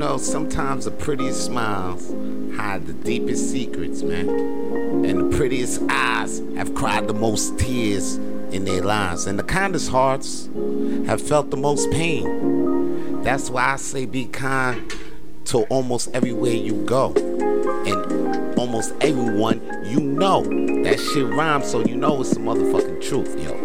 know, sometimes the prettiest smiles hide the deepest secrets, man. And the prettiest eyes have cried the most tears in their lives. And the kindest hearts have felt the most pain. That's why I say be kind to almost everywhere you go. And almost everyone you know. That shit rhymes, so you know it's the motherfucking truth, yo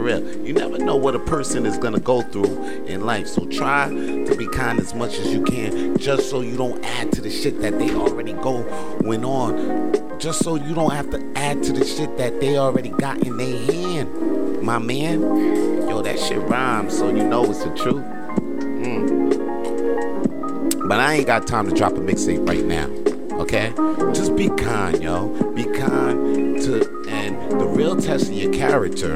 real. You never know what a person is gonna go through in life. So try to be kind as much as you can, just so you don't add to the shit that they already going on. Just so you don't have to add to the shit that they already got in their hand. My man, yo, that shit rhymes, so you know it's the truth. Mm. But I ain't got time to drop a mixtape right now. Okay? Just be kind, yo. Be kind to and the real test of your character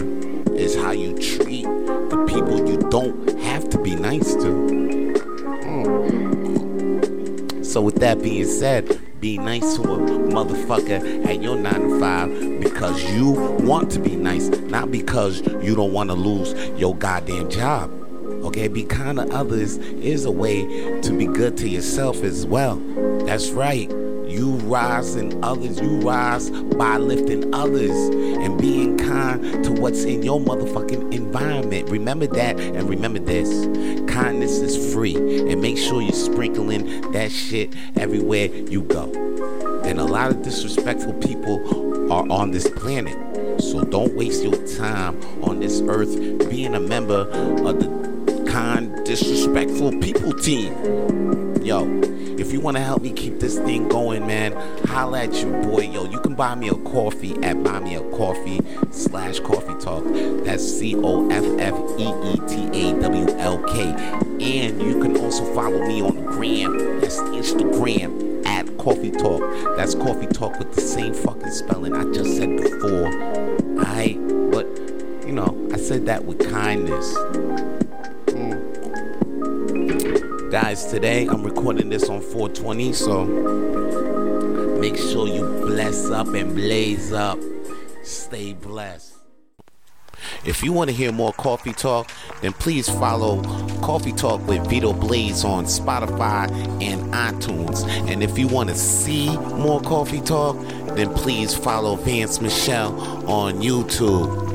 is how you treat the people you don't have to be nice to. Mm. So, with that being said, be nice to a motherfucker at your 9 to 5 because you want to be nice, not because you don't want to lose your goddamn job. Okay, be kind to others is a way to be good to yourself as well. That's right. You rise in others. You rise by lifting others and being kind to what's in your motherfucking environment. Remember that and remember this. Kindness is free. And make sure you're sprinkling that shit everywhere you go. And a lot of disrespectful people are on this planet. So don't waste your time on this earth being a member of the kind, disrespectful people team. Yo, if you want to help me keep this thing going, man, holla at your boy. Yo, you can buy me a coffee at buy me a coffee slash coffee tawlk. That's C O F F E E T A W L K. And you can also follow me on the gram. That's Instagram at coffee tawlk. That's coffee tawlk with the same fucking spelling I just said before. I, but you know, I said that with kindness. Guys, today I'm recording this on 420, so make sure you bless up and blaze up. Stay blessed. If you want to hear more Coffee Tawlk, then please follow Coffee Tawlk with Vito Blaze on Spotify and iTunes. And if you want to see more Coffee Tawlk, then please follow Vance Michelle on YouTube.